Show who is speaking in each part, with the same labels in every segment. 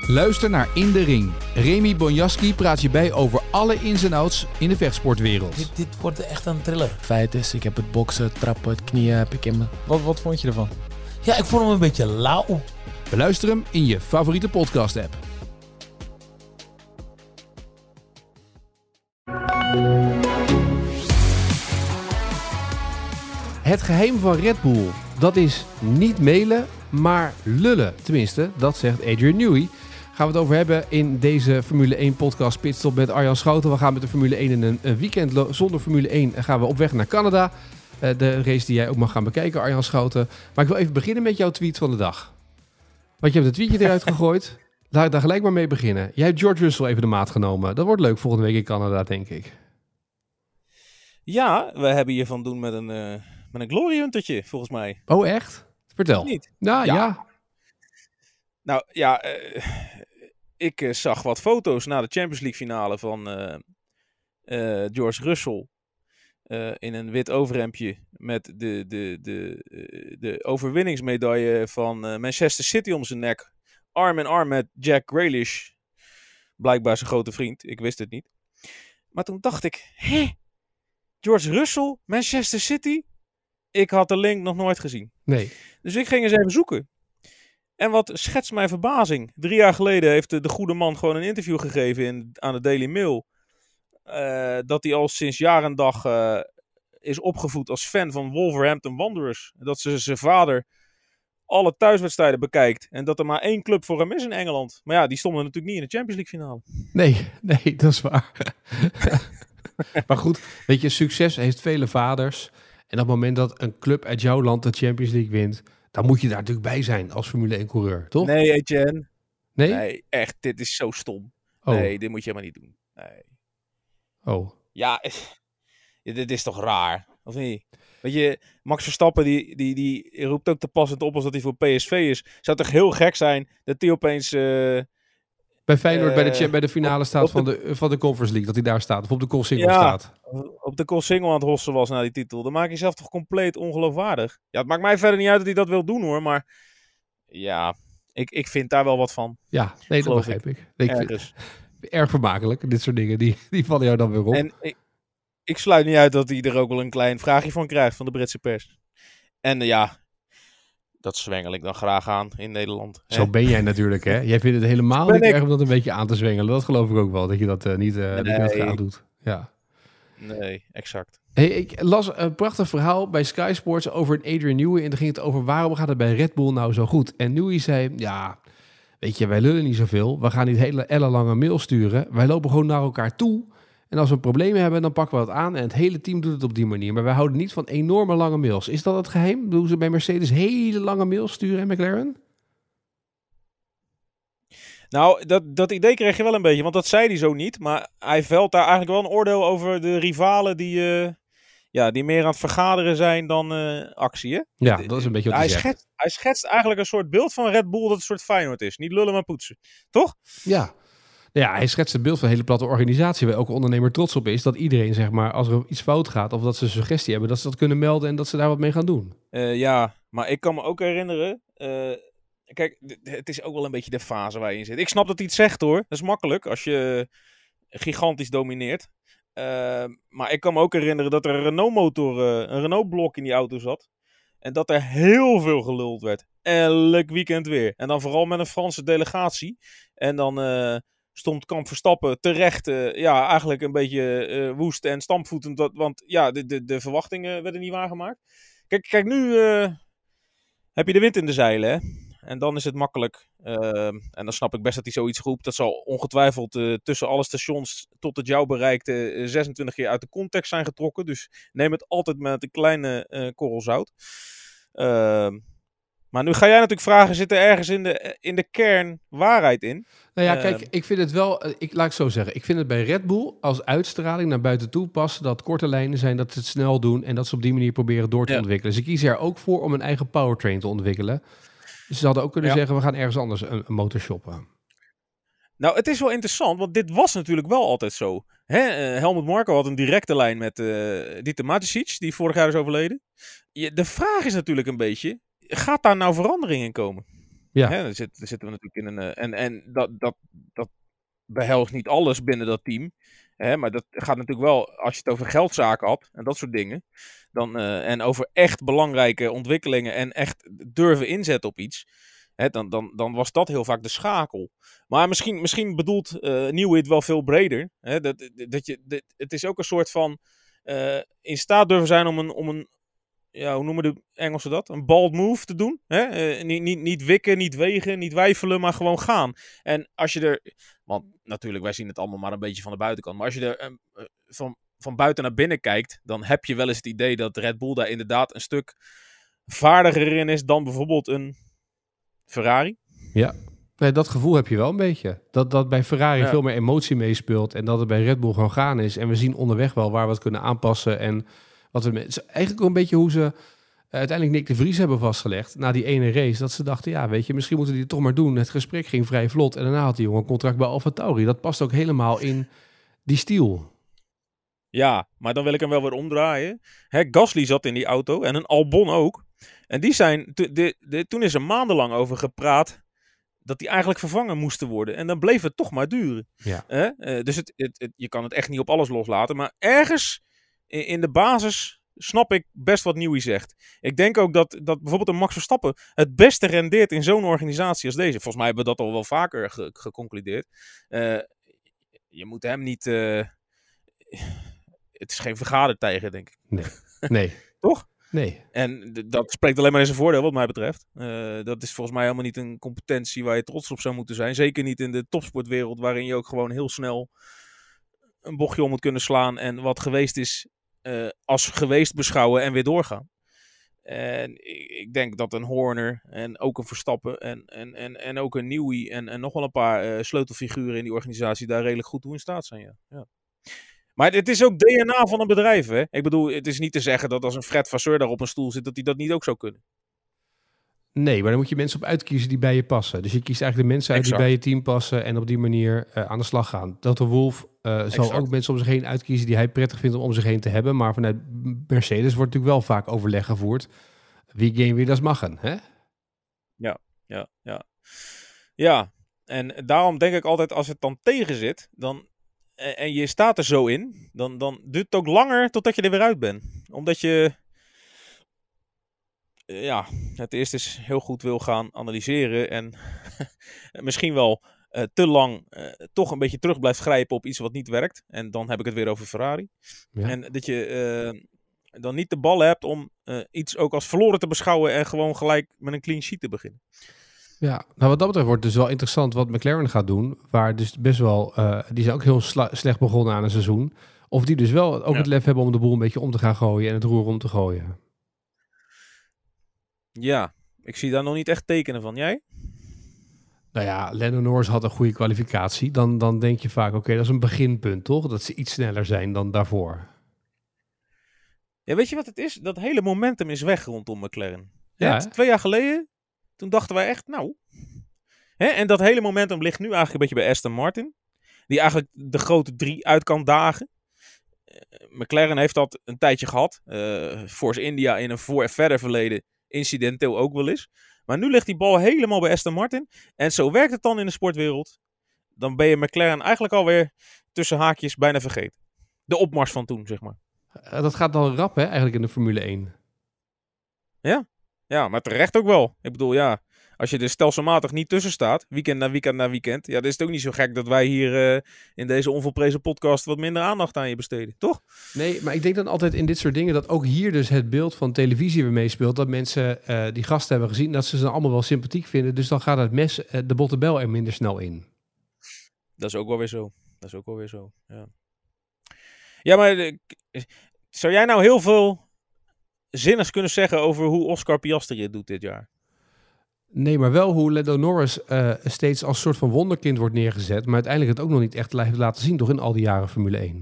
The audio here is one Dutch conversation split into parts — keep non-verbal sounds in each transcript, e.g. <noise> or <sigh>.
Speaker 1: Luister naar In de Ring. Remy Bonjaski praat je bij over alle ins en outs in de vechtsportwereld.
Speaker 2: Dit, dit wordt echt een thriller.
Speaker 3: Feit is, ik heb het boksen, het trappen, het knieën heb ik in me.
Speaker 4: Wat, wat vond je ervan?
Speaker 2: Ja, ik vond hem een beetje lauw.
Speaker 1: Beluister hem in je favoriete podcast-app. Het geheim van Red Bull, dat is niet mailen, maar lullen. Tenminste, dat zegt Adrian Newey. Gaan we het over hebben in deze Formule 1 podcast Pitstop met Arjan Schouten. We gaan met de Formule 1 in een, een weekend zonder Formule 1 en gaan we op weg naar Canada. Eh, de race die jij ook mag gaan bekijken, Arjan Schouten. Maar ik wil even beginnen met jouw tweet van de dag. Want je hebt een tweetje eruit <laughs> gegooid. Laat ik daar gelijk maar mee beginnen. Jij hebt George Russell even de maat genomen. Dat wordt leuk volgende week in Canada, denk ik.
Speaker 4: Ja, we hebben hier van doen met een, eh met een Glory Huntertje, volgens mij.
Speaker 1: Oh, echt? Vertel.
Speaker 4: Niet?
Speaker 1: Nou ja.
Speaker 4: Ja. Nou ja, eh, ik eh, zag wat foto's na de Champions League finale van eh, eh, George Russell. in een wit overhemdje met de, de, de, de overwinningsmedaille van Manchester City om zijn nek. Arm in arm met Jack Grealish. Blijkbaar zijn grote vriend, ik wist het niet. Maar toen dacht ik, hé, George Russell, Manchester City? Ik had de link nog nooit gezien.
Speaker 1: Nee.
Speaker 4: Dus ik ging eens even zoeken. En wat schetst mijn verbazing. Drie jaar geleden heeft de, de goede man gewoon een interview gegeven in, aan de Daily Mail. eh, dat hij al sinds jaar en dag eh, is opgevoed als fan van Wolverhampton Wanderers. Dat ze zijn vader alle thuiswedstrijden bekijkt. En dat er maar één club voor hem is in Engeland. Maar ja, die stonden natuurlijk niet in de Champions League finale.
Speaker 1: Nee, <laughs> nee, dat is waar. <laughs> maar goed, weet je, succes heeft vele vaders. En op het moment dat een club uit jouw land de Champions League wint, dan moet je daar natuurlijk bij zijn als Formule 1 coureur, toch?
Speaker 4: Nee, Etienne.
Speaker 1: Nee?
Speaker 4: Nee, echt, dit is zo stom.
Speaker 1: Oh.
Speaker 4: Nee, dit moet je helemaal niet doen. Nee.
Speaker 1: Oh. <laughs>
Speaker 4: Ja, dit is toch raar, of niet? Weet je, Max Verstappen die, die, die roept ook te passend op als dat hij voor PSV is. Zou toch heel gek zijn dat hij opeens... eh,
Speaker 1: Bij Feyenoord bij, de,
Speaker 4: Eh,
Speaker 1: bij de finale
Speaker 4: op-
Speaker 1: staat
Speaker 4: op
Speaker 1: van, de, van de Conference League, dat hij daar staat. Of op de Koolsingel
Speaker 4: Ja.
Speaker 1: staat.
Speaker 4: op de call single aan het hossen was na die titel. Dan maak je jezelf toch compleet ongeloofwaardig. Ja, het maakt mij verder niet uit dat hij dat wil doen hoor, maar... Ja, ik, ik vind daar wel wat van.
Speaker 1: Ja, nee, dat begrijp ik. Ik vind <laughs> erg vermakelijk, dit soort dingen. Die, die vallen jou dan weer op.
Speaker 4: En ik, ik sluit niet uit dat hij er ook wel een klein vraagje van krijgt van de Britse pers. En eh, ja, dat zwengel ik dan graag aan in Nederland. hè.
Speaker 1: Zo ben jij natuurlijk, hè? Jij vindt het helemaal
Speaker 4: Ben
Speaker 1: niet
Speaker 4: ik.
Speaker 1: erg om dat een beetje aan te zwengelen. Dat geloof ik ook wel, dat je dat eh, niet, eh dat
Speaker 4: Nee.
Speaker 1: graag doet. Ja.
Speaker 4: Nee, exact.
Speaker 1: Hey, ik las een prachtig verhaal bij Sky Sports over een Adrian Newey. En dan ging het over waarom gaat het bij Red Bull nou zo goed. En Newey zei, ja, weet je, wij lullen niet zoveel. We gaan niet hele ellenlange mail sturen. Wij lopen gewoon naar elkaar toe. En als we problemen hebben, dan pakken we dat aan. En het hele team doet het op die manier. Maar wij houden niet van enorme lange mails. Is dat het geheim? Doen ze bij Mercedes hele lange mails sturen en McLaren?
Speaker 4: Nou, dat, dat idee kreeg je wel een beetje, want dat zei hij zo niet. Maar hij velt daar eigenlijk wel een oordeel over de rivalen die, eh, ja, die meer aan het vergaderen zijn dan eh, actie. Hè?
Speaker 1: Ja, dat is een beetje wat
Speaker 4: Hij
Speaker 1: hij
Speaker 4: schetst, hij schetst eigenlijk een soort beeld van Red Bull dat een soort Feyenoord is. Niet lullen, maar poetsen. Toch?
Speaker 1: Ja. Ja, hij schetst het beeld van een hele platte organisatie waar elke ondernemer trots op is. Dat iedereen, zeg maar, als er iets fout gaat of dat ze een suggestie hebben, dat ze dat kunnen melden en dat ze daar wat mee gaan doen.
Speaker 4: Eh, ja, maar ik kan me ook herinneren. eh, kijk, het is ook wel een beetje de fase waar je in zit. Ik snap dat hij het zegt hoor. Dat is makkelijk als je gigantisch domineert. Eh, maar ik kan me ook herinneren dat er een Renault-motor, een Renault-blok in die auto zat. En dat er heel veel geluld werd. Elk weekend weer. En dan vooral met een Franse delegatie. En dan stond Kamp Verstappen terecht, eh, ja, eigenlijk een beetje eh, woest en stampvoetend. dat- Want ja, de, de, de verwachtingen werden niet waargemaakt. Kijk, kijk nu eh, heb je de wind in de zeilen, hè. En dan is het makkelijk. en dan snap ik best dat hij zoiets roept. Dat zal ongetwijfeld tussen alle stations tot het jou bereikte eh, 26 keer uit de context zijn getrokken. Dus neem het altijd met een kleine korrel zout. Maar nu ga jij natuurlijk vragen, zit er ergens in de, in de kern waarheid in?
Speaker 1: Nou ja,
Speaker 4: Ehm.
Speaker 1: kijk, ik vind het wel, eh, ik, laat ik zo zeggen, ik vind het bij Red Bull als uitstraling naar buiten toe passen dat korte lijnen zijn, dat ze het snel doen en dat ze op die manier proberen door te
Speaker 4: Ja.
Speaker 1: ontwikkelen. Ze kiezen er ook voor om een eigen powertrain te ontwikkelen. Dus ze hadden ook kunnen
Speaker 4: Ja.
Speaker 1: zeggen, we gaan ergens anders een, een motor shoppen.
Speaker 4: Nou, het is wel interessant, want dit was natuurlijk wel altijd zo. Hè? eh, Helmut Marko had een directe lijn met eh Dieter Matisic, die vorig jaar is overleden. Je- de vraag is natuurlijk een beetje, gaat daar nou verandering in komen?
Speaker 1: Ja.
Speaker 4: Hè, dan, zit, dan zitten we natuurlijk in een. eh, en en dat, dat, dat behelst niet alles binnen dat team. Hè, maar dat gaat natuurlijk wel, als je het over geldzaken had en dat soort dingen. Dan, eh, en over echt belangrijke ontwikkelingen en echt durven inzetten op iets. Hè, dan, dan, dan was dat heel vaak de schakel. Maar misschien, misschien bedoelt eh Nieuwit wel veel breder. Hè, dat, dat je, dat, het is ook een soort van in staat durven zijn om een, om een ja, hoe noemen de Engelsen dat? Een bald move te doen. Hè? Eh, niet, niet, niet wikken, niet wegen, niet wijfelen, maar gewoon gaan. En als je er, want natuurlijk, wij zien het allemaal maar een beetje van de buitenkant. Maar als je er eh, eh, van, van buiten naar binnen kijkt, dan heb je wel eens het idee dat Red Bull daar inderdaad een stuk vaardiger in is dan bijvoorbeeld een Ferrari.
Speaker 1: Nee, dat gevoel heb je wel een beetje. Dat, dat bij Ferrari
Speaker 4: Ja.
Speaker 1: veel meer emotie meespeelt en dat het bij Red Bull gewoon gaan is. En we zien onderweg wel waar we het kunnen aanpassen en wat we... Het is eigenlijk ook een beetje hoe ze eh, uiteindelijk Nick de Vries hebben vastgelegd na die ene race. Dat ze dachten, ja, weet je, misschien moeten die het toch maar doen. Het gesprek ging vrij vlot en daarna had die jongen een contract bij Alfa Tauri. Dat past ook helemaal in die stiel.
Speaker 4: Ja, maar dan wil ik hem wel weer omdraaien. Hè, Gasly zat in die auto en een Albon ook. En die zijn, de, de, toen is er maandenlang over gepraat dat die eigenlijk vervangen moesten worden. En dan bleef het toch maar duren.
Speaker 1: Ja.
Speaker 4: Hè? Eh, dus het, het, het- je kan het echt niet op alles loslaten. Maar ergens in, de basis snap ik best wat Nieuwie zegt. Ik denk ook dat, dat bijvoorbeeld een Max Verstappen het beste rendeert in zo'n organisatie als deze. Volgens mij hebben we dat al wel vaker ge- geconcludeerd. Eh, je moet hem niet... eh, het is geen vergadertijger, denk ik.
Speaker 1: Nee. <laughs>
Speaker 4: Toch?
Speaker 1: Nee.
Speaker 4: En dat spreekt alleen maar in zijn voordeel, wat mij betreft. Eh, dat is volgens mij helemaal niet een competentie waar je trots op zou moeten zijn. Zeker niet in de topsportwereld, waarin je ook gewoon heel snel een bochtje om moet kunnen slaan. En wat geweest is, eh, als geweest beschouwen en weer doorgaan. En ik ik denk dat een Horner en ook een Verstappen en, en, en, en ook een Newey en, en nog wel een paar eh, sleutelfiguren in die organisatie daar redelijk goed toe in staat zijn. Ja. Ja. Maar het is ook DNA van een bedrijf. Hè? Ik bedoel, het is niet te zeggen dat als een Fred Vasseur daar op een stoel zit, dat hij dat niet ook zou kunnen.
Speaker 1: Nee, maar dan moet je mensen op uitkiezen die bij je passen. Dus je kiest eigenlijk de mensen uit
Speaker 4: Exact.
Speaker 1: die bij je team passen en op die manier eh, aan de slag gaan. Toto Wolf eh, zal ook mensen om zich heen uitkiezen die hij prettig vindt om om zich heen te hebben. Maar vanuit Mercedes wordt natuurlijk wel vaak overleg gevoerd. Wie geen wie dat machen, hè?
Speaker 4: Ja, ja. Ja, en daarom denk ik altijd, als het dan tegen zit, dan, en en je staat er zo in, dan, dan duurt het ook langer totdat je er weer uit bent. Omdat je, eh, ja, het eerst eens heel goed wil gaan analyseren en <laughs> misschien wel eh, te lang eh, toch een beetje terug blijft grijpen op iets wat niet werkt. En dan heb ik het weer over Ferrari.
Speaker 1: Ja.
Speaker 4: En dat je eh, dan niet de bal hebt om iets ook als verloren te beschouwen en gewoon gelijk met een clean sheet te beginnen.
Speaker 1: Ja, nou wat dat betreft wordt het dus wel interessant wat McLaren gaat doen. Waar dus best wel, die zijn ook heel slecht begonnen aan een seizoen. Of die dus wel ook
Speaker 4: Ja.
Speaker 1: het lef hebben om de boel een beetje om te gaan gooien en het roer om te gooien.
Speaker 4: Ja, ik zie daar nog niet echt tekenen van. Jij?
Speaker 1: Nou ja, Lennon Norris had een goede kwalificatie. Dan, dan denk je vaak, oké, dat is een beginpunt, toch? Dat ze iets sneller zijn dan daarvoor.
Speaker 4: Ja, weet je wat het is? Dat hele momentum is weg rondom McLaren.
Speaker 1: Ja,
Speaker 4: twee jaar geleden, toen dachten wij echt, nou. Hè, en dat hele momentum ligt nu eigenlijk een beetje bij Aston Martin. Die eigenlijk de grote drie uit kan dagen. Eh, McLaren heeft dat een tijdje gehad. eh Force India in een voor verder verleden incidenteel ook wel eens. Maar nu ligt die bal helemaal bij Aston Martin. En zo werkt het dan in de sportwereld. Dan ben je McLaren eigenlijk alweer tussen haakjes bijna vergeten. De opmars van toen, zeg maar.
Speaker 1: Eh, dat gaat dan rap, hè, eigenlijk in de Formule 1.
Speaker 4: Ja, maar terecht ook wel. Ik bedoel, ja, als je er stelselmatig niet tussen staat, weekend na weekend na weekend, ja, dan is het ook niet zo gek dat wij hier eh, in deze onvolprezen podcast wat minder aandacht aan je besteden, toch?
Speaker 1: Nee, maar ik denk dan altijd in dit soort dingen dat ook hier dus het beeld van televisie weer meespeelt. Dat mensen eh, die gasten hebben gezien, dat ze ze allemaal wel sympathiek vinden. Dus dan gaat het mes, eh, de bottebel er minder snel in.
Speaker 4: Dat is ook wel weer zo. Dat is ook wel weer zo, ja. Ja, maar zou jij nou heel veel zinnigs kunnen zeggen over hoe Oscar Piastri het doet dit jaar?
Speaker 1: Nee, maar wel hoe Lando Norris eh, steeds als soort van wonderkind wordt neergezet. Maar uiteindelijk het ook nog niet echt heeft laten zien, toch in al die jaren Formule 1.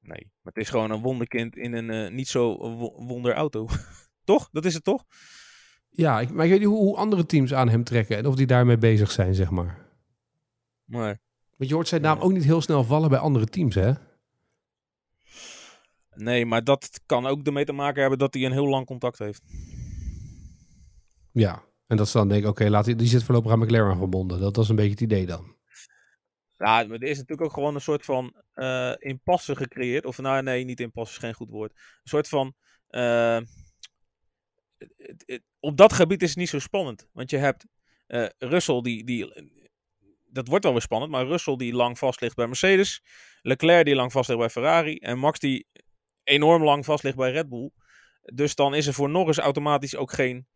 Speaker 4: Nee, maar het is gewoon een wonderkind in een eh, niet zo wo- wonderauto. <laughs> toch? Dat is het toch?
Speaker 1: Ja, ik, maar ik weet niet hoe, hoe andere teams aan hem trekken en of die daarmee bezig zijn, zeg maar.
Speaker 4: Maar
Speaker 1: Want je hoort zijn naam ook niet heel snel vallen bij andere teams, hè?
Speaker 4: Nee, maar dat kan ook ermee te maken hebben dat hij een heel lang contact heeft.
Speaker 1: Ja. En dat ze dan denken, oké, die, zit voorlopig aan McLaren verbonden. Dat was een beetje het idee dan.
Speaker 4: Ja, maar er is natuurlijk ook gewoon een soort van eh impasse gecreëerd. Of nou, nee, niet impasse is geen goed woord. Een soort van. eh, op dat gebied is het niet zo spannend. Want je hebt eh Russell, die, die. Dat wordt wel weer spannend, maar Russell die lang vast ligt bij Mercedes. Leclerc die lang vast ligt bij Ferrari. En Max die enorm lang vast ligt bij Red Bull. Dus dan is er voor Norris automatisch ook geen,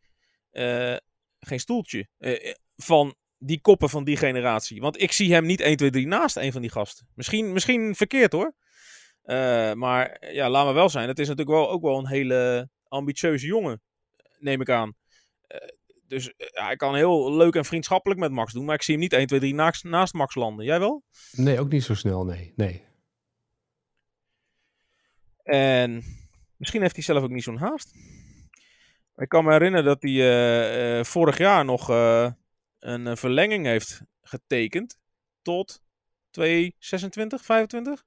Speaker 4: geen stoeltje eh, van die koppen van die generatie. Want ik zie hem niet 1, 2, 3 naast een van die gasten. Misschien, misschien verkeerd hoor. Eh, maar ja, laat maar wel zijn. Het is natuurlijk wel, ook wel een hele ambitieuze jongen, neem ik aan. Eh, dus eh, hij kan heel leuk en vriendschappelijk met Max doen. Maar ik zie hem niet 1, 2, 3 naast, naast Max landen. Jij wel?
Speaker 1: Nee, ook niet zo snel, nee. nee.
Speaker 4: En misschien heeft hij zelf ook niet zo'n haast. Ik kan me herinneren dat hij eh, eh, vorig jaar nog eh, een verlenging heeft getekend tot 2026, 25.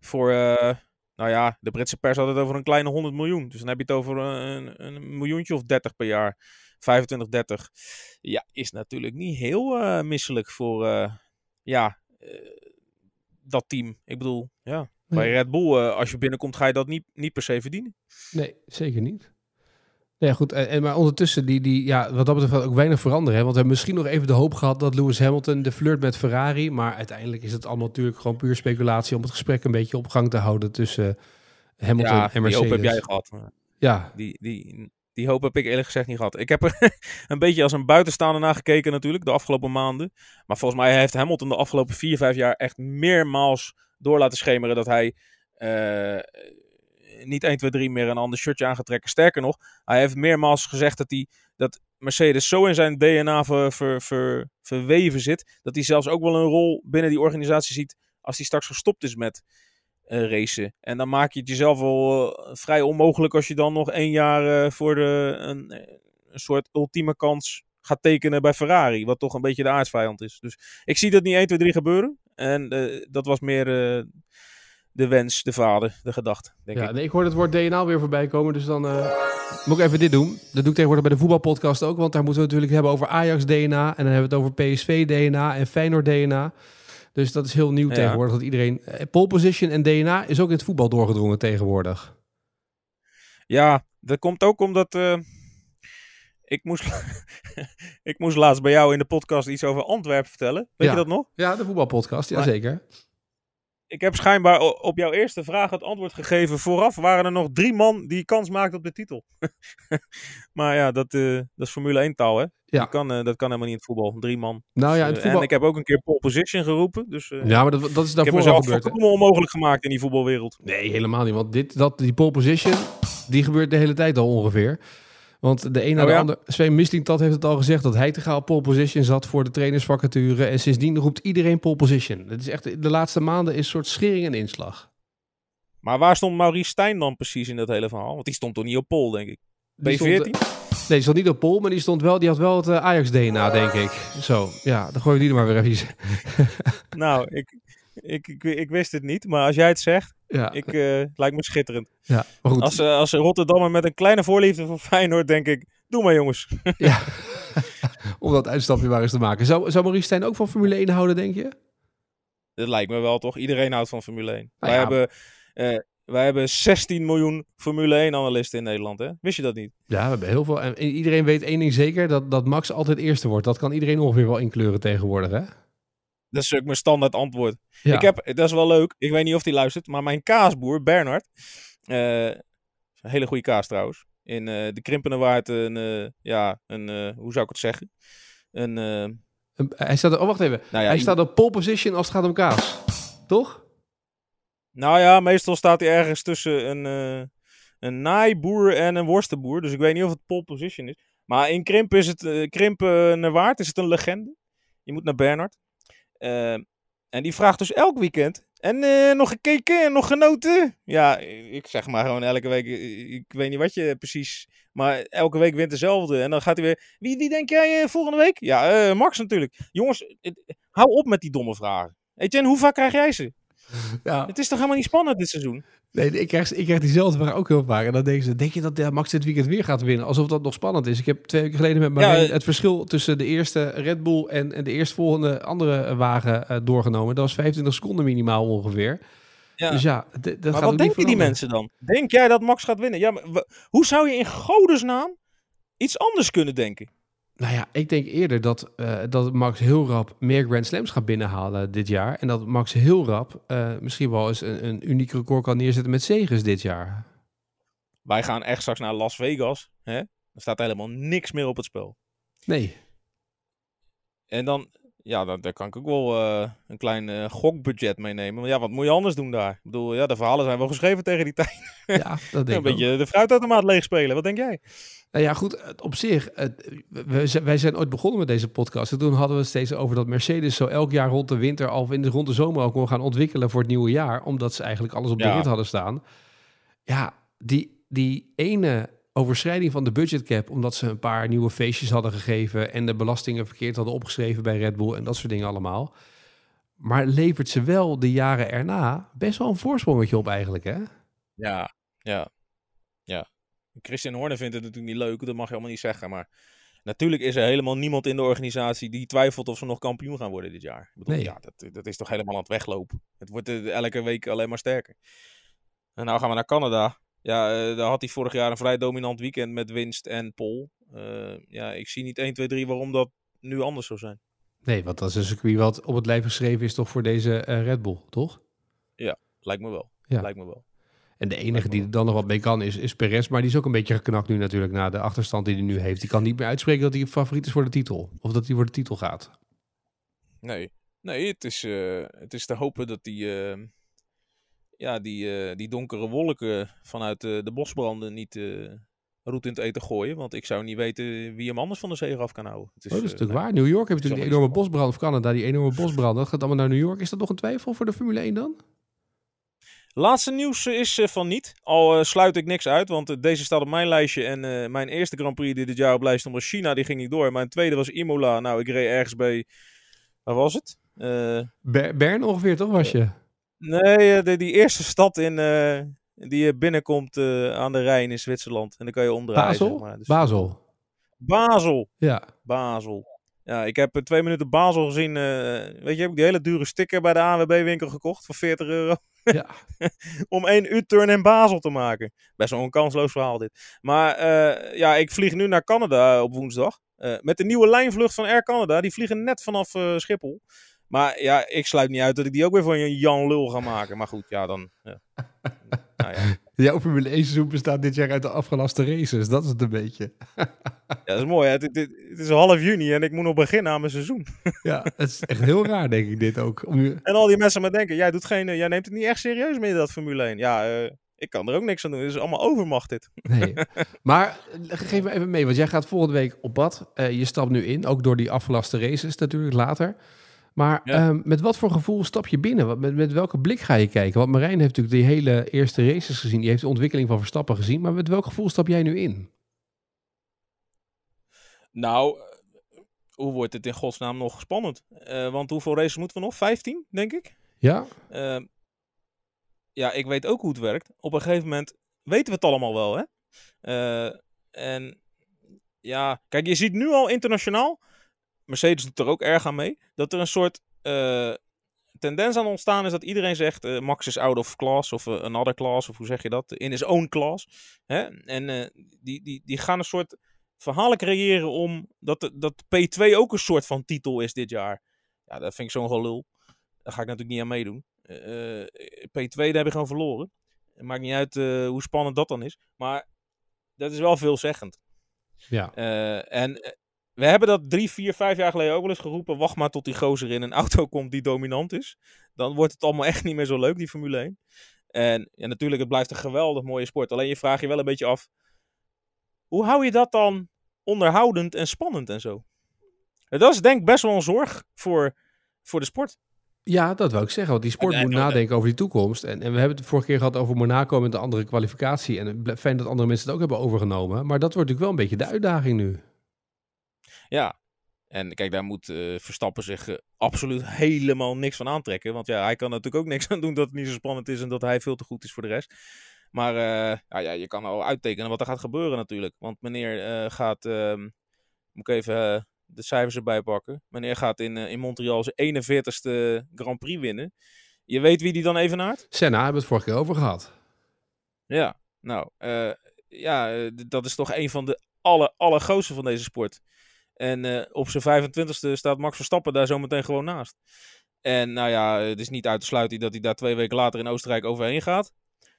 Speaker 4: Voor, nou ja, de Britse pers had het over een kleine 100 miljoen. Dus dan heb je het over een, een miljoentje of 30 per jaar. 25, 30. Ja, is natuurlijk niet heel misselijk voor, ja, dat team. Ik bedoel, ja. Bij. Red Bull, als je binnenkomt, ga je dat niet, niet per se verdienen.
Speaker 1: Nee, zeker niet. Nee, goed. En, maar ondertussen, die, die, ja, wat dat betreft ook weinig veranderen. Hè? Want we hebben misschien nog even de hoop gehad dat Lewis Hamilton de flirt met Ferrari. Maar uiteindelijk is het allemaal natuurlijk gewoon puur speculatie om het gesprek een beetje op gang te houden tussen Hamilton
Speaker 4: ja,
Speaker 1: en
Speaker 4: die
Speaker 1: Mercedes.
Speaker 4: hoop heb jij gehad.
Speaker 1: Ja,
Speaker 4: Die, die, die hoop heb ik eerlijk gezegd niet gehad. Ik heb er <laughs> een beetje als een buitenstaander naar gekeken natuurlijk, de afgelopen maanden. Maar volgens mij heeft Hamilton de afgelopen vier, vijf jaar echt meermaals door laten schemeren dat hij eh, niet 1, 2, 3 meer een ander shirtje aan gaat trekken. Sterker nog, hij heeft meermaals gezegd dat, hij, dat Mercedes zo in zijn DNA ver, ver, ver- verweven zit, dat hij zelfs ook wel een rol binnen die organisatie ziet als hij straks gestopt is met eh, racen. En dan maak je het jezelf wel eh, vrij onmogelijk als je dan nog één jaar eh, voor de, een, een soort ultieme kans gaat tekenen bij Ferrari. Wat toch een beetje de aardsvijand is. Dus ik zie dat niet 1, 2, 3 gebeuren. En dat was meer de wens, de vader, de gedachte, denk
Speaker 1: ja
Speaker 4: ik.
Speaker 1: nee, ik hoor het woord DNA weer voorbij komen. Dus dan eh, moet ik even dit doen. Dat doe ik tegenwoordig bij de voetbalpodcast ook. Want daar moeten we natuurlijk hebben over Ajax DNA. En dan hebben we het over PSV DNA en Feyenoord DNA. Dus dat is heel nieuw
Speaker 4: Ja.
Speaker 1: tegenwoordig. Dat iedereen. eh, Pole position en DNA is ook in het voetbal doorgedrongen tegenwoordig.
Speaker 4: Ja, dat komt ook omdat. eh, ik, moest, <laughs> ik moest laatst bij jou in de podcast iets over Antwerpen vertellen. Weet
Speaker 1: Ja.
Speaker 4: je dat nog?
Speaker 1: Ja, de voetbalpodcast. Jazeker.
Speaker 4: Ik heb schijnbaar op jouw eerste vraag het antwoord gegeven. Vooraf waren er nog drie man die kans maakten op de titel. <laughs> maar ja, dat, eh, dat is Formule 1 taal, hè?
Speaker 1: Ja.
Speaker 4: Die kan, eh, dat kan helemaal niet in het voetbal. Drie man.
Speaker 1: Nou ja, in
Speaker 4: Eh,
Speaker 1: het voetbal...
Speaker 4: En ik heb ook een keer pole position geroepen. Dus
Speaker 1: Ja, maar dat, dat is
Speaker 4: ik heb
Speaker 1: daarvoor al
Speaker 4: mezelf volkomen onmogelijk gemaakt in die voetbalwereld.
Speaker 1: Nee, helemaal niet. Want dit, dat, die pole position, die gebeurt de hele tijd al ongeveer. Want de een na
Speaker 4: Oh
Speaker 1: de
Speaker 4: ja?
Speaker 1: ander... Sven Mislintat heeft het al gezegd dat hij te gaan op pole position zat voor de trainersvacature. En sindsdien roept iedereen pole position. Het is echt, de laatste maanden is een soort schering en inslag.
Speaker 4: Maar waar stond Maurice Stijn dan precies in dat hele verhaal? Want die stond toch niet op pole, denk ik.
Speaker 1: Die
Speaker 4: B14?
Speaker 1: stond, eh, nee, die stond niet op pole, maar die, stond wel, die had wel het eh, Ajax-DNA, denk ik. Zo, ja, dan gooi je die er maar weer even.
Speaker 4: nou, ik, ik, ik, ik wist het niet. Maar als jij het zegt,
Speaker 1: Ja,
Speaker 4: ik, eh, lijkt me schitterend.
Speaker 1: ja maar goed.
Speaker 4: Als, eh, als Rotterdammer met een kleine voorliefde voor Feyenoord, denk ik... Doe maar jongens. <laughs>
Speaker 1: Ja. Om dat uitstapje maar eens te maken. Zou, zou Maurice Stijn ook van Formule 1 houden, denk je?
Speaker 4: Dat lijkt me wel, toch? Iedereen houdt van Formule 1.
Speaker 1: Nou
Speaker 4: wij,
Speaker 1: ja.
Speaker 4: hebben, eh, wij hebben 16 miljoen Formule 1-analisten in Nederland, hè? Wist je dat niet?
Speaker 1: Ja, we hebben heel veel. En iedereen weet één ding zeker: dat, dat Max altijd eerste wordt. Dat kan iedereen ongeveer wel inkleuren tegenwoordig, hè?
Speaker 4: Dat is ook mijn standaard antwoord.
Speaker 1: Ja.
Speaker 4: Ik heb, dat is wel leuk. Ik weet niet of hij luistert, maar mijn kaasboer, Bernard... eh, een hele goede kaas trouwens. In eh, de Krimpenenwaard een... eh, ja, een... hoe zou ik het zeggen? Een...
Speaker 1: Hij staat er, oh, wacht even.
Speaker 4: nou, ja,
Speaker 1: hij staat op pole position als het gaat om kaas. Toch?
Speaker 4: nou ja, meestal staat hij ergens tussen een, een naaiboer en een worstenboer. Dus ik weet niet of het pole position is. Maar in Krimpen is het... Krimpen naar Waard is het een legende. Je moet naar Bernard. Eh, en die vraagt dus elk weekend. En eh, nog gekeken en nog genoten? Ja, ik zeg maar gewoon elke week. Ik weet niet wat je precies. Maar elke week wint dezelfde. En dan gaat hij weer. Wie, wie denk jij eh, volgende week? Ja, eh, Max natuurlijk. Jongens, hou op met die domme vragen. Etienne, hoe vaak krijg jij ze?
Speaker 1: Ja,
Speaker 4: Het is toch helemaal niet spannend dit seizoen?
Speaker 1: nee, ik krijg, ik krijg diezelfde vraag ook heel vaak. En dan denken ze, denk je dat ja, Max dit weekend weer gaat winnen? Alsof dat nog spannend is. Ik heb twee weken geleden met Marijn
Speaker 4: Ja,
Speaker 1: het verschil tussen de eerste Red Bull en, en de eerstvolgende andere eh, wagen eh, doorgenomen. Dat was 25 seconden minimaal ongeveer.
Speaker 4: Ja.
Speaker 1: Dus ja, dat
Speaker 4: maar wat denken die mensen dan? Denk jij dat Max gaat winnen? Ja, maar hoe zou je in godesnaam iets anders kunnen denken?
Speaker 1: Nou ja, ik denk eerder dat, eh, dat Max heel rap meer Grand Slams gaat binnenhalen dit jaar. En dat Max heel rap eh, misschien wel eens een, een uniek record kan neerzetten met zegens dit jaar.
Speaker 4: Wij gaan echt straks naar Las Vegas. Hè? Er staat helemaal niks meer op het spel.
Speaker 1: Nee.
Speaker 4: En dan, ja, dan, daar kan ik ook wel eh, een klein gokbudget meenemen. Want ja, wat moet je anders doen daar? Ik bedoel, ja, de verhalen zijn wel geschreven tegen die tijd.
Speaker 1: Ja, dat <laughs> denk
Speaker 4: een
Speaker 1: ik ook.
Speaker 4: beetje de fruitautomaat leegspelen. Wat denk jij?
Speaker 1: Nou ja, goed, op zich, wij zijn ooit begonnen met deze podcast. En toen hadden we het steeds over dat Mercedes zo elk jaar rond de winter, of in de, rond de zomer ook wil gaan ontwikkelen voor het nieuwe jaar. Omdat ze eigenlijk alles op de
Speaker 4: Ja.
Speaker 1: rit hadden staan. Ja, die, die ene overschrijding van de budgetcap, omdat ze een paar nieuwe feestjes hadden gegeven en de belastingen verkeerd hadden opgeschreven bij Red Bull en dat soort dingen allemaal. Maar levert ze wel de jaren erna best wel een voorsprongetje op eigenlijk, hè?
Speaker 4: Ja, ja. Christian Horner vindt het natuurlijk niet leuk. Dat mag je allemaal niet zeggen. Maar natuurlijk is er helemaal niemand in de organisatie die twijfelt of ze nog kampioen gaan worden dit jaar. Ik bedoel,
Speaker 1: Nee.
Speaker 4: ja, dat, dat is toch helemaal aan het weglopen. Het wordt eh, elke week alleen maar sterker. En nou gaan we naar Canada. Ja, eh, daar had hij vorig jaar een vrij dominant weekend met winst en pole. Eh, ja, ik zie niet 1, 2, 3 waarom dat nu anders zou zijn.
Speaker 1: Nee, want dat is een circuit wat op het lijf geschreven is toch voor deze Red Bull, toch?
Speaker 4: Lijkt me wel.
Speaker 1: Ja.
Speaker 4: Lijkt me wel.
Speaker 1: En de enige die er dan nog wat mee kan is, is Perez. Maar die is ook een beetje geknakt nu natuurlijk na de achterstand die hij nu heeft. Die kan niet meer uitspreken dat hij favoriet is voor de titel. Of dat hij voor de titel gaat.
Speaker 4: Nee, nee het, is, eh, het is te hopen dat die, eh, ja, die, eh, die donkere wolken vanuit de bosbranden niet roet in het eten gooien. Want ik zou niet weten wie hem anders van de zege af kan houden. Het
Speaker 1: oh, dat is natuurlijk waar. New York heeft natuurlijk die enorme bosbrand. Of Canada, die enorme bosbrand. Dat gaat allemaal naar New York. Is dat nog een twijfel voor de Formule 1 dan?
Speaker 4: Laatste nieuws eh, is eh, van niet. Al eh, sluit ik niks uit, want deze staat op mijn lijstje. En mijn eerste Grand Prix die dit jaar op lijst stond was China. Die ging niet door. Mijn tweede was Imola. Nou, ik reed ergens bij... Waar was het?
Speaker 1: Ber- Bern ongeveer, toch was je?
Speaker 4: Nee, de, die eerste stad in, die je binnenkomt aan de Rijn in Zwitserland. En dan kan je omdraaien.
Speaker 1: Basel?
Speaker 4: Zeg maar. Dus-
Speaker 1: Basel.
Speaker 4: Basel.
Speaker 1: Ja.
Speaker 4: Basel. Ja, ik heb eh, twee minuten Basel gezien. eh, weet je, heb ik die hele dure sticker bij de ANWB-winkel gekocht voor 40 euro.
Speaker 1: Ja. <laughs>
Speaker 4: Om één U-turn in Basel te maken. Best wel een kansloos verhaal dit. Maar eh, ja, ik vlieg nu naar Canada op woensdag. Met de nieuwe lijnvlucht van Air Canada. Die vliegen net vanaf Schiphol. Maar ja, ik sluit niet uit dat ik die ook weer voor een Jan Lul ga maken. Maar goed, ja, dan... Ja. <laughs> nou ja.
Speaker 1: Jouw Formule 1 seizoen bestaat dit jaar uit de afgelaste races. Dat is het een beetje. <laughs>
Speaker 4: ja, dat is mooi. Hè? Het, het- het is half juni en ik moet nog beginnen aan mijn seizoen.
Speaker 1: Ja, het is echt heel raar denk ik dit ook. Om.
Speaker 4: En al die mensen maar denken, jij, doet geen, eh, jij neemt het niet echt serieus meer, dat Formule 1. Ja, eh, ik kan er ook niks aan doen. Het is allemaal overmacht dit.
Speaker 1: Nee. <laughs> Maar eh, geef me even mee, want jij gaat volgende week op pad. Je stapt nu in, ook door die afgelaste races natuurlijk later. Maar
Speaker 4: Ja.
Speaker 1: ehm, met wat voor gevoel stap je binnen? Wat- Met, met welke blik ga je kijken? Want Marijn heeft natuurlijk die hele eerste races gezien. Die heeft de ontwikkeling van Verstappen gezien. Maar met welk gevoel stap jij nu in?
Speaker 4: Nou, hoe wordt het in godsnaam nog spannend? Eh, want hoeveel races moeten we nog? 15, denk ik?
Speaker 1: Ja?
Speaker 4: Ehm, ja, ik weet ook hoe het werkt. Op een gegeven moment weten we het allemaal wel, hè? Eh, en ja, kijk, je ziet nu al internationaal, Mercedes doet er ook erg aan mee, dat er een soort eh, tendens aan ontstaan is dat iedereen zegt, eh, Max is out of class, of eh, another class, of hoe zeg je dat? In his own class. Hè? En die, die, die gaan een soort verhalen creëren om dat, dat P2 ook een soort van titel is dit jaar. Ja, dat vind ik zo'n gelul. Daar ga ik natuurlijk niet aan meedoen. Eh, eh, P2, daar heb je gewoon verloren. Het maakt niet uit hoe spannend dat dan is. Maar dat is wel veelzeggend.
Speaker 1: Ja.
Speaker 4: En we hebben dat drie, vier, vijf jaar geleden ook wel eens geroepen. Wacht maar tot die gozer in een <laughs> auto komt die dominant is. Dan wordt het allemaal echt niet meer zo leuk, die Formule 1. En ja, natuurlijk, het blijft een geweldig mooie sport. Alleen je vraagt je wel een beetje af. Hoe hou je dat dan onderhoudend en spannend en zo? En Dat is denk ik best wel een zorg voor, voor de sport.
Speaker 1: Ja, dat wou ik zeggen. Want die sport moet
Speaker 4: en-
Speaker 1: nadenken over die toekomst. En, en we hebben het vorige keer gehad over Monaco met de andere kwalificatie. En het blijft fijn dat andere mensen het ook hebben overgenomen. Maar dat wordt natuurlijk wel een beetje de uitdaging nu.
Speaker 4: Ja. En kijk, daar moet eh, Verstappen zich eh, absoluut helemaal niks van aantrekken. Want ja, hij kan natuurlijk ook niks aan doen dat het niet zo spannend is en dat hij veel te goed is voor de rest. Maar eh, ja, ja, je kan al uittekenen wat er gaat gebeuren natuurlijk. Want meneer gaat, ehm, moet ik even de cijfers erbij pakken. Meneer gaat in, in Montreal zijn 41ste Grand Prix winnen. Je weet wie die dan evenaart?
Speaker 1: Senna hebben we het vorige keer over gehad.
Speaker 4: Ja, nou, ja, dat is toch een van de aller, allergrootste van deze sport. En eh, op zijn 25ste staat Max Verstappen daar zometeen gewoon naast. En nou ja, het is niet uit te sluiten dat hij daar twee weken later in Oostenrijk overheen gaat.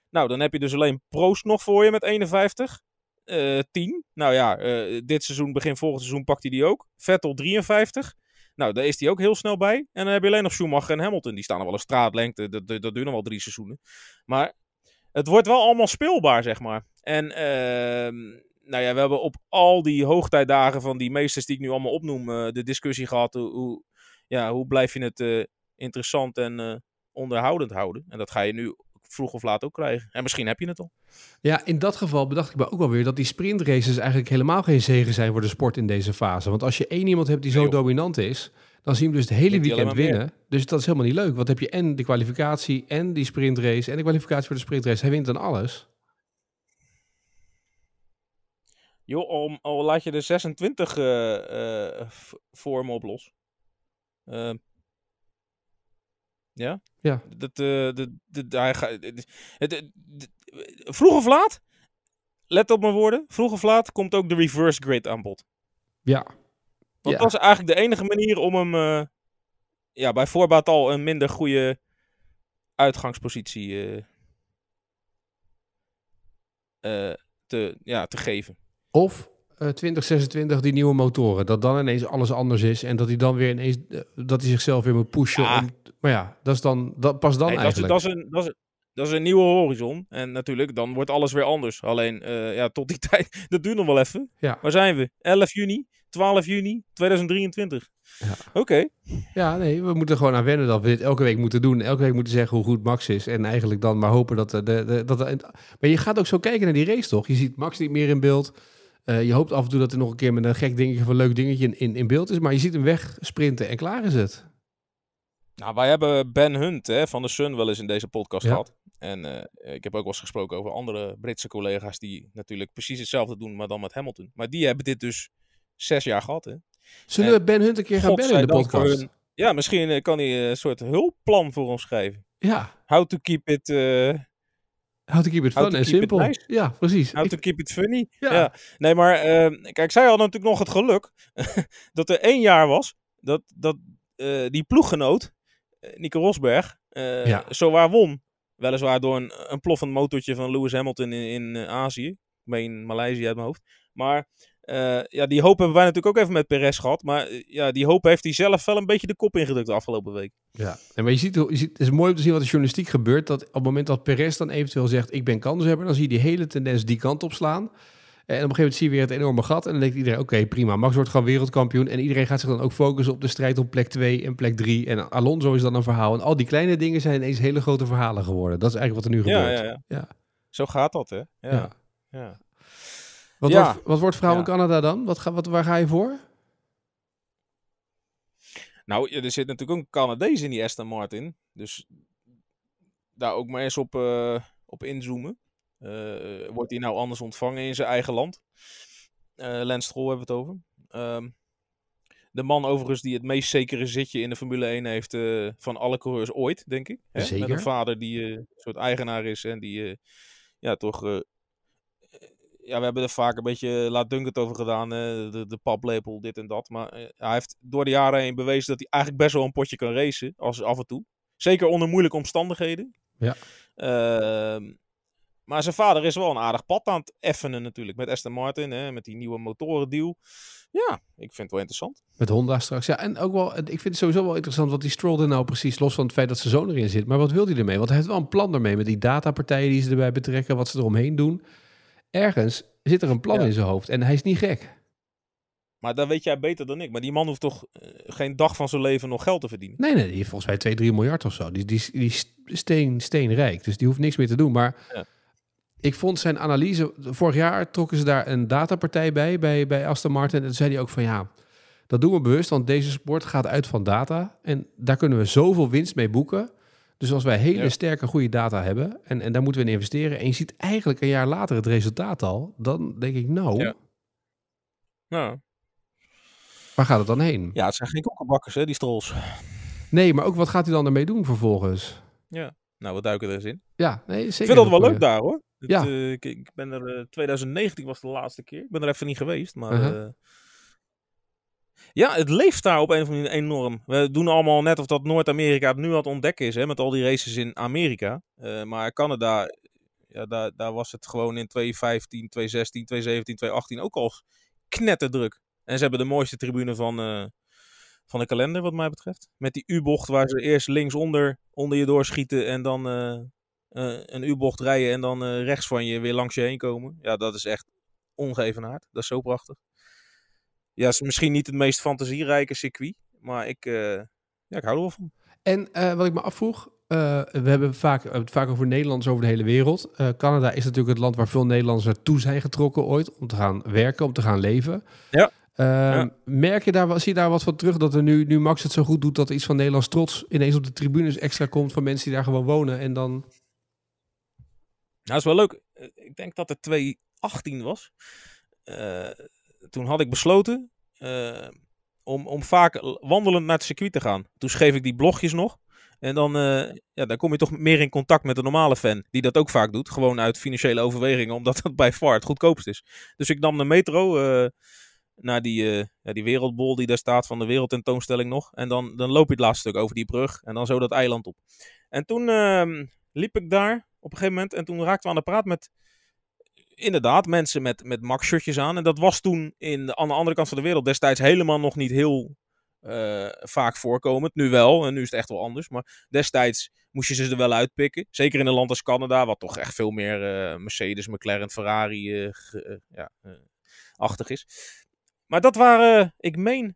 Speaker 4: Nou, dan heb je dus alleen Proost nog voor je met 51. eh 10. Nou ja, eh, dit seizoen, begin volgend seizoen, pakt hij die ook. Vettel 53. Nou, daar is hij ook heel snel bij. En dan heb je alleen nog Schumacher en Hamilton. Die staan er wel een straatlengte. Dat, dat, dat duurt nog wel drie seizoenen. Maar het wordt wel allemaal speelbaar, zeg maar. En ehm, nou ja, we hebben op al die hoogtijdagen van die meesters die ik nu allemaal opnoem, eh, de discussie gehad. Hoe, hoe, ja, hoe blijf je het eh, interessant en eh, onderhoudend houden? En dat ga je nu vroeg of laat ook krijgen. En misschien heb je het al.
Speaker 1: Ja, in dat geval bedacht ik me ook wel weer dat die sprintraces eigenlijk helemaal geen zegen zijn voor de sport in deze fase. Want als je één iemand hebt die zo
Speaker 4: Nee,
Speaker 1: dominant is, dan zie je hem dus het hele weekend winnen. Dus dat is helemaal niet leuk. Want heb je en de kwalificatie en die sprintrace en de kwalificatie voor de sprintrace. Hij wint dan alles.
Speaker 4: Joh, al, al laat je de 26 eh, eh, v- voor hem op los. Eh, ja?
Speaker 1: Ja.
Speaker 4: Dat, eh, dat, dat, hij ga- het- het- het- vroeg of laat, let op mijn woorden, vroeg of laat komt ook de reverse grid aan bod.
Speaker 1: Ja.
Speaker 4: Want
Speaker 1: Ja.
Speaker 4: dat is eigenlijk de enige manier om hem eh, ja, bij voorbaat al een minder goede uitgangspositie eh, te, ja, te geven.
Speaker 1: Of eh 2026 die nieuwe motoren. Dat dan ineens alles anders is. En dat hij dan weer ineens eh, dat hij zichzelf weer moet pushen.
Speaker 4: Ja.
Speaker 1: Om, maar ja, dat is dan dat, pas dan
Speaker 4: Nee, dat, is,
Speaker 1: eigenlijk.
Speaker 4: dat, is een, dat, is, dat is een nieuwe horizon. En natuurlijk, dan wordt alles weer anders. Alleen, eh, ja, tot die <laughs> tijd, dat duurt nog wel even.
Speaker 1: Ja.
Speaker 4: Waar zijn we? 11 juni, 12 juni 2023.
Speaker 1: Ja.
Speaker 4: Oké.
Speaker 1: Ja, nee, we moeten gewoon aan wennen dat we dit elke week moeten doen. Elke week moeten zeggen hoe goed Max is. En eigenlijk dan maar hopen dat... De, de, de- dat de- maar je gaat ook zo kijken naar die race, toch? Je ziet Max niet meer in beeld. Eh, je hoopt af en toe dat er nog een keer met een gek dingetje of een leuk dingetje in, in, in beeld is. Maar je ziet hem weg sprinten en klaar is het.
Speaker 4: Nou, wij hebben Ben Hunt hè, van de Sun wel eens in deze podcast
Speaker 1: Ja.
Speaker 4: gehad. En eh, ik heb ook wel eens gesproken over andere Britse collega's die natuurlijk precies hetzelfde doen, maar dan met Hamilton. Maar die hebben dit dus zes jaar gehad, hè.
Speaker 1: Zullen we Ben Hunt een keer gaan bellen in de podcast?
Speaker 4: hun- Ja, misschien eh, kan hij een soort hulpplan voor ons schrijven.
Speaker 1: Ja,
Speaker 4: How to keep it,
Speaker 1: how to keep it fun en simpel.
Speaker 4: nice.
Speaker 1: Ja, precies.
Speaker 4: how
Speaker 1: Ik-
Speaker 4: to keep it funny.
Speaker 1: Ja.
Speaker 4: Ja. Nee, maar eh, kijk, zij hadden natuurlijk nog het geluk <laughs> dat er één jaar was dat, dat eh, die ploeggenoot, eh, Nico Rosberg, eh
Speaker 1: Ja.
Speaker 4: zowaar won. Weliswaar door een, een ploffend motortje van Lewis Hamilton in, in Azië. Ik meen Maleisië uit mijn hoofd. Maar eh, ja, die hoop hebben wij natuurlijk ook even met Perez gehad. Maar eh, ja, die hoop heeft hij zelf wel een beetje de kop ingedrukt de afgelopen week.
Speaker 1: Ja, en maar je ziet, je ziet, het is mooi om te zien wat de journalistiek gebeurt. Dat op het moment dat Perez dan eventueel zegt, ik ben kanshebber, dan zie je die hele tendens die kant op slaan. En op een gegeven moment zie je weer het enorme gat. En dan denkt iedereen, oké, prima, Max wordt gewoon wereldkampioen. En iedereen gaat zich dan ook focussen op de strijd om plek 2 en plek 3. En Alonso is dan een verhaal. En al die kleine dingen zijn ineens hele grote verhalen geworden. Dat is eigenlijk wat er nu
Speaker 4: Ja,
Speaker 1: gebeurt.
Speaker 4: ja, ja,
Speaker 1: Ja.
Speaker 4: Zo gaat dat, hè? Ja.
Speaker 1: Ja. Wat,
Speaker 4: Ja.
Speaker 1: wordt, wat wordt vrouw in. Canada dan? Wat ga, wat, waar ga je voor?
Speaker 4: Nou, er zit natuurlijk ook een Canadees in die Aston Martin. Dus daar ook maar eens op, eh, op inzoomen. Eh, wordt hij nou anders ontvangen in zijn eigen land? Eh Lance Stroll hebben we het over. Ehm, de man overigens die het meest zekere zitje in de Formule 1 heeft van alle coureurs ooit, denk ik. Hè? Met
Speaker 1: Zeker.
Speaker 4: een vader die een soort eigenaar is en die ja, toch... ja, we hebben er vaak een beetje laat Dunkert over gedaan. de, de paplepel, dit en dat. Maar eh, hij heeft door de jaren heen bewezen dat hij eigenlijk best wel een potje kan racen. Als, af en toe. Zeker onder moeilijke omstandigheden.
Speaker 1: Ja.
Speaker 4: Ehm, maar zijn vader is wel een aardig pad aan het effenen natuurlijk. Met Aston Martin, hè, met die nieuwe motorendeal. Ja, ik vind het wel interessant.
Speaker 1: Met Honda straks. Ja, en ook wel, ik vind het sowieso wel interessant wat die Stroll er nou precies, los van het feit dat zijn zoon erin zit. Maar wat wil hij ermee? Want hij heeft wel een plan ermee met die datapartijen die ze erbij betrekken, wat ze eromheen doen. Ergens zit er een plan
Speaker 4: Ja.
Speaker 1: in zijn hoofd en hij is niet gek.
Speaker 4: Maar dat weet jij beter dan ik. Maar die man hoeft toch eh, geen dag van zijn leven nog geld te verdienen.
Speaker 1: Nee, nee, die heeft volgens mij 2, 3 miljard of zo. Die, die, die steen, steenrijk, dus die hoeft niks meer te doen. Maar
Speaker 4: Ja.
Speaker 1: ik vond zijn analyse, vorig jaar trokken ze daar een datapartij bij, bij, bij Aston Martin. En toen zei hij ook van ja, Dat doen we bewust, want deze sport gaat uit van data. En daar kunnen we zoveel winst mee boeken. Dus als wij hele
Speaker 4: Ja.
Speaker 1: sterke, goede data hebben... En, en daar moeten we in investeren... en je ziet eigenlijk een jaar later het resultaat al... dan denk ik, nou,
Speaker 4: Ja. Nou,
Speaker 1: waar gaat het dan heen?
Speaker 4: ja, het zijn geen kokkenbakkers, hè, die strolls.
Speaker 1: Nee, maar ook wat gaat hij dan ermee doen vervolgens?
Speaker 4: Nou, we duiken er eens in.
Speaker 1: Ja, nee, zeker.
Speaker 4: Ik vind dat wel leuk daar, hoor. Het,
Speaker 1: Ja.
Speaker 4: eh, ik, ik ben er, eh, 2019 was de laatste keer. Ik ben er even niet geweest, maar...
Speaker 1: Uh-huh.
Speaker 4: eh, ja, het leeft daar op een of andere manier enorm. We doen allemaal net of dat Noord-Amerika het nu aan het ontdekken is, hè, met al die races in Amerika. Eh, maar Canada, ja, daar, daar was het gewoon in 2015, 2016, 2017, 2018 ook al knetterdruk. En ze hebben de mooiste tribune van, eh, van de kalender, wat mij betreft. Met die U-bocht waar ze eerst linksonder onder je doorschieten en dan eh, een U-bocht rijden en dan rechts van je weer langs je heen komen. Ja, dat is echt ongeëvenaard. Dat is zo prachtig. Ja, is misschien niet het meest fantasierijke circuit, maar ik, eh, ja, ik hou er wel van.
Speaker 1: En eh, wat ik me afvroeg, eh, we hebben vaak, we hebben het vaak over Nederlanders over de hele wereld. Canada is natuurlijk het land waar veel Nederlanders naartoe zijn getrokken ooit om te gaan werken, om te gaan leven.
Speaker 4: Ja. Ja.
Speaker 1: Merk je daar, zie je daar wat van terug dat er nu, nu Max het zo goed doet dat er iets van Nederlands trots ineens op de tribunes extra komt van mensen die daar gewoon wonen en dan...
Speaker 4: Nou, is wel leuk. Ik denk dat het 2018 was. Toen had ik besloten eh, om, om vaak wandelend naar het circuit te gaan. Toen schreef ik die blogjes nog. En dan, eh, ja, dan kom je toch meer in contact met de normale fan. Die dat ook vaak doet. Gewoon uit financiële overwegingen. <laughs> Omdat dat bij far het goedkoopst is. Dus ik nam de metro eh, naar die, die wereldbol die daar staat van de wereldtentoonstelling nog. En dan, dan loop je het laatste stuk over die brug. En dan zo dat eiland op. En toen ehm, liep ik daar op een gegeven moment. En toen raakten we aan de praat met inderdaad mensen met, met Max-shirtjes aan. En dat was toen in aan de andere kant van de wereld destijds helemaal nog niet heel eh, vaak voorkomend. Nu wel, en nu is het echt wel anders. Maar destijds moest je ze er wel uitpikken. Zeker in een land als Canada, wat toch echt veel meer eh, Mercedes, McLaren, Ferrari eh, ja, achtig is. Maar dat waren, ik meen,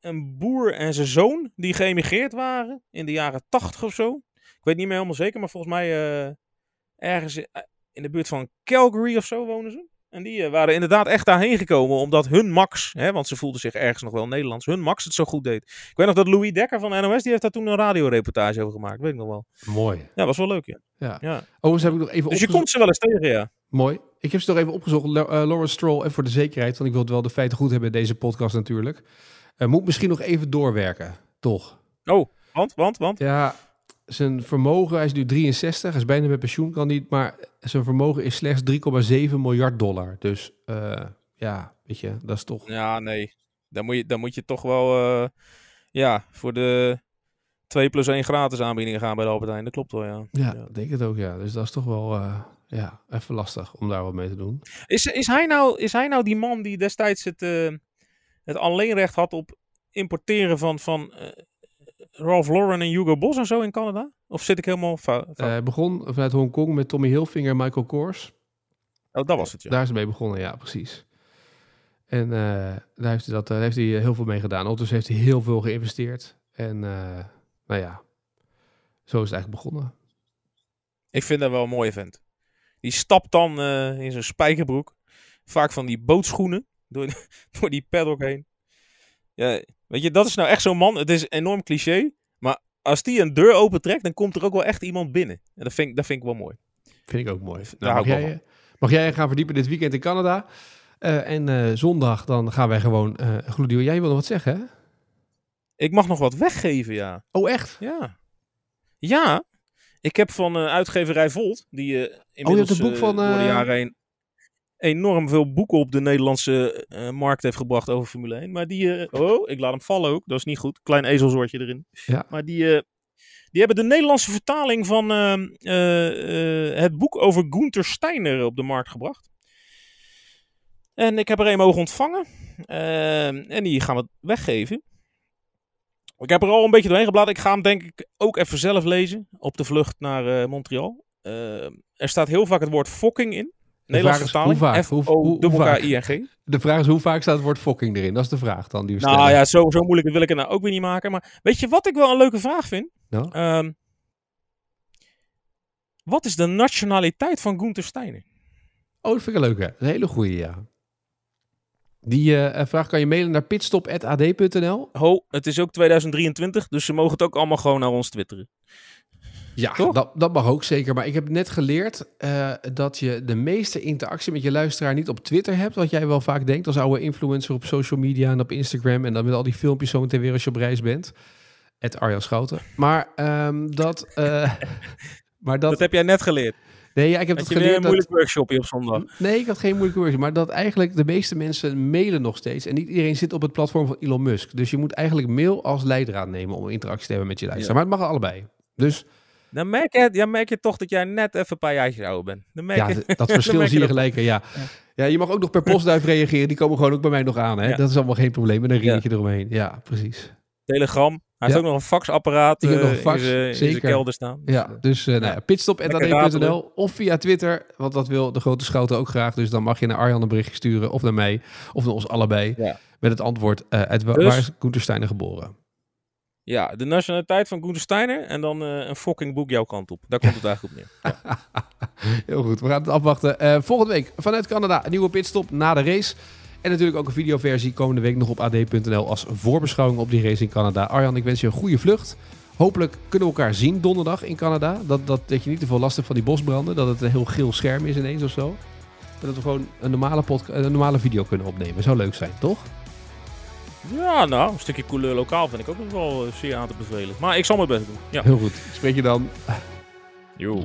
Speaker 4: een boer en zijn zoon die geëmigreerd waren in de jaren tachtig of zo. Ik weet niet meer helemaal zeker, maar volgens mij ergens in- de buurt van Calgary of zo wonen ze. En die eh, waren inderdaad echt daarheen gekomen omdat hun Max, hè, want ze voelden zich ergens nog wel Nederlands, hun Max het zo goed deed. Ik weet nog dat Louis Dekker van NOS, die heeft daar toen een radioreportage over gemaakt, weet ik nog wel.
Speaker 1: Mooi.
Speaker 4: Ja, was wel leuk, ja.
Speaker 1: Ja.
Speaker 4: ja.
Speaker 1: Overigens heb ik nog even
Speaker 4: Dus je komt ze wel eens tegen, ja.
Speaker 1: Mooi. Ik heb ze nog even opgezocht. Eh, Lawrence Stroll, en voor de zekerheid, want ik wil het wel de feiten goed hebben in deze podcast natuurlijk. Eh, moet misschien nog even doorwerken, toch?
Speaker 4: Oh, want, want, want.
Speaker 1: Ja, zijn vermogen, hij is nu 63, hij is bijna met pensioen, kan niet, maar zijn vermogen is slechts 3,7 miljard dollar. Dus eh, ja, weet je, dat is toch...
Speaker 4: Ja, nee. Dan moet je, dan moet je toch wel, eh, ja, voor de 2 plus 1 gratis aanbiedingen gaan bij de Albert Heijn. Dat klopt wel, ja.
Speaker 1: Ja,
Speaker 4: Ja.
Speaker 1: ik denk het ook, ja. Dus dat is toch wel, eh, ja, even lastig om daar wat mee te doen.
Speaker 4: Is, is, hij nou, is hij nou die man die destijds het, het alleenrecht had op importeren van, van Ralph Lauren en Hugo Boss en zo in Canada? Of zit ik helemaal fout?
Speaker 1: Eh, hij begon vanuit Hongkong met Tommy Hilfiger en Michael Kors.
Speaker 4: oh, dat was het, ja.
Speaker 1: Daar is hij mee begonnen, ja, precies. En eh, daar heeft hij, dat, daar heeft hij heel veel mee gedaan. Ondertussen heeft hij heel veel geïnvesteerd. En eh, nou ja, zo is het eigenlijk begonnen.
Speaker 4: Ik vind dat wel een mooie vent. Die stapt dan eh, in zijn spijkerbroek. Vaak van die bootschoenen door, <laughs> door die paddock heen. Ja, weet je, dat is nou echt zo'n man. Het is enorm cliché. Maar als die een deur opentrekt, dan komt er ook wel echt iemand binnen. En dat vind, ik- dat vind ik wel mooi.
Speaker 1: Vind ik ook mooi. Nou,
Speaker 4: hou
Speaker 1: mag, jij, mag jij gaan verdiepen dit weekend in Canada? Eh, en eh, zondag dan gaan wij gewoon uh, gloednieuw. Jij wil nog wat zeggen, hè?
Speaker 4: Ik mag nog wat weggeven, ja.
Speaker 1: Oh, echt?
Speaker 4: Ja. Ja. Ik heb van uitgeverij Volt, die uh, inmiddels
Speaker 1: oh, je hebt een boek van,
Speaker 4: door de jaren heen enorm veel boeken op de Nederlandse uh, markt heeft gebracht over Formule 1. Maar die, uh, oh, ik laat hem vallen ook, dat is niet goed. Klein ezelsoortje erin.
Speaker 1: Ja.
Speaker 4: Maar die, uh, die hebben de Nederlandse vertaling van uh, het boek over Gunther Steiner op de markt gebracht. En ik heb er een mogen ontvangen. en die gaan we weggeven. Ik heb er al een beetje doorheen gebladerd. Ik ga hem denk ik ook even zelf lezen op de vlucht naar Montreal. er staat heel vaak het woord fucking in. Nederlandse vertaling.
Speaker 1: Hoe vaak?
Speaker 4: F-O-K-I-N-G.
Speaker 1: De vraag is hoe vaak staat het woord fucking erin? Dat is de vraag dan die we
Speaker 4: nou
Speaker 1: stellen.
Speaker 4: ja, zo, zo moeilijk wil ik het nou ook weer niet maken. Maar weet je wat ik wel een leuke vraag vind?
Speaker 1: Nou?
Speaker 4: Um, wat is de nationaliteit van Gunther Steiner?
Speaker 1: Oh, dat vind ik een leuke. Een hele goede, ja. Die eh, vraag kan je mailen naar pitstop.ad.nl.
Speaker 4: Ho, het is ook 2023, dus ze mogen het ook allemaal gewoon naar ons twitteren.
Speaker 1: Ja,
Speaker 4: Toch?
Speaker 1: dat, dat mag ook zeker. Maar ik heb net geleerd eh, dat je de meeste interactie met je luisteraar niet op Twitter hebt. Wat jij wel vaak denkt als oude influencer op social media en op Instagram. En dan met al die filmpjes zo meteen weer als je op reis bent. Het Arjan Schouten. Maar ehm, dat... eh, <laughs> maar dat,
Speaker 4: Dat heb jij net geleerd.
Speaker 1: nee, ja, ik heb dat
Speaker 4: je weer een
Speaker 1: geleerd. Dat,
Speaker 4: moeilijk workshopje op zondag.
Speaker 1: nee, ik had geen moeilijke woorden. Maar dat eigenlijk de meeste mensen mailen nog steeds. En niet iedereen zit op het platform van Elon Musk. Dus je moet eigenlijk mail als leidraad nemen om interactie te hebben met je luisteraar. Maar het mag allebei. Dus
Speaker 4: Dan merk je, dan merk je toch dat jij net even een paar jaartjes ouder bent. Dan merk
Speaker 1: Ja,
Speaker 4: je,
Speaker 1: dat <laughs> verschil
Speaker 4: merk
Speaker 1: zie je gelijk. Ja. Ja. je mag ook nog per postduif <laughs> reageren. Die komen gewoon ook bij mij nog aan. Hè?
Speaker 4: Ja.
Speaker 1: Dat is allemaal geen probleem. Met een
Speaker 4: Ja.
Speaker 1: ringetje eromheen. Ja, precies.
Speaker 4: Telegram. Hij heeft ook nog een faxapparaat eh,
Speaker 1: nog een fax,
Speaker 4: in
Speaker 1: zeker.
Speaker 4: kelder staan.
Speaker 1: Ja, dus uh, nou
Speaker 4: ratelen.
Speaker 1: of via Twitter. Want dat wil de grote schouten ook graag. Dus dan mag je naar Arjan een berichtje sturen. Of naar mij. Of naar ons allebei. Met het antwoord. eh uit wa-
Speaker 4: Dus-
Speaker 1: Waar is Gunther Steiner geboren?
Speaker 4: Ja, de nationaliteit van Gunther Steiner en dan eh, een fucking boek jouw kant op. Daar komt het eigenlijk op neer. <laughs>
Speaker 1: Heel goed, we gaan het afwachten. Eh, volgende week vanuit Canada een nieuwe pitstop na de race. En natuurlijk ook een videoversie komende week nog op ad.nl als voorbeschouwing op die race in Canada. Arjan, ik wens je een goede vlucht. Hopelijk kunnen we elkaar zien donderdag in Canada. Dat, dat, dat je niet te veel last hebt van die bosbranden. Dat het een heel geel scherm is ineens of zo. En dat we gewoon een normale, podca- een normale video kunnen opnemen. Zou leuk zijn, toch?
Speaker 4: Ja, nou, een stukje couleur lokaal vind ik ook nog wel eh, zeer aan te bevelen. Maar ik zal mijn best doen. Ja.
Speaker 1: Heel goed. Spreek je dan.
Speaker 4: Jo.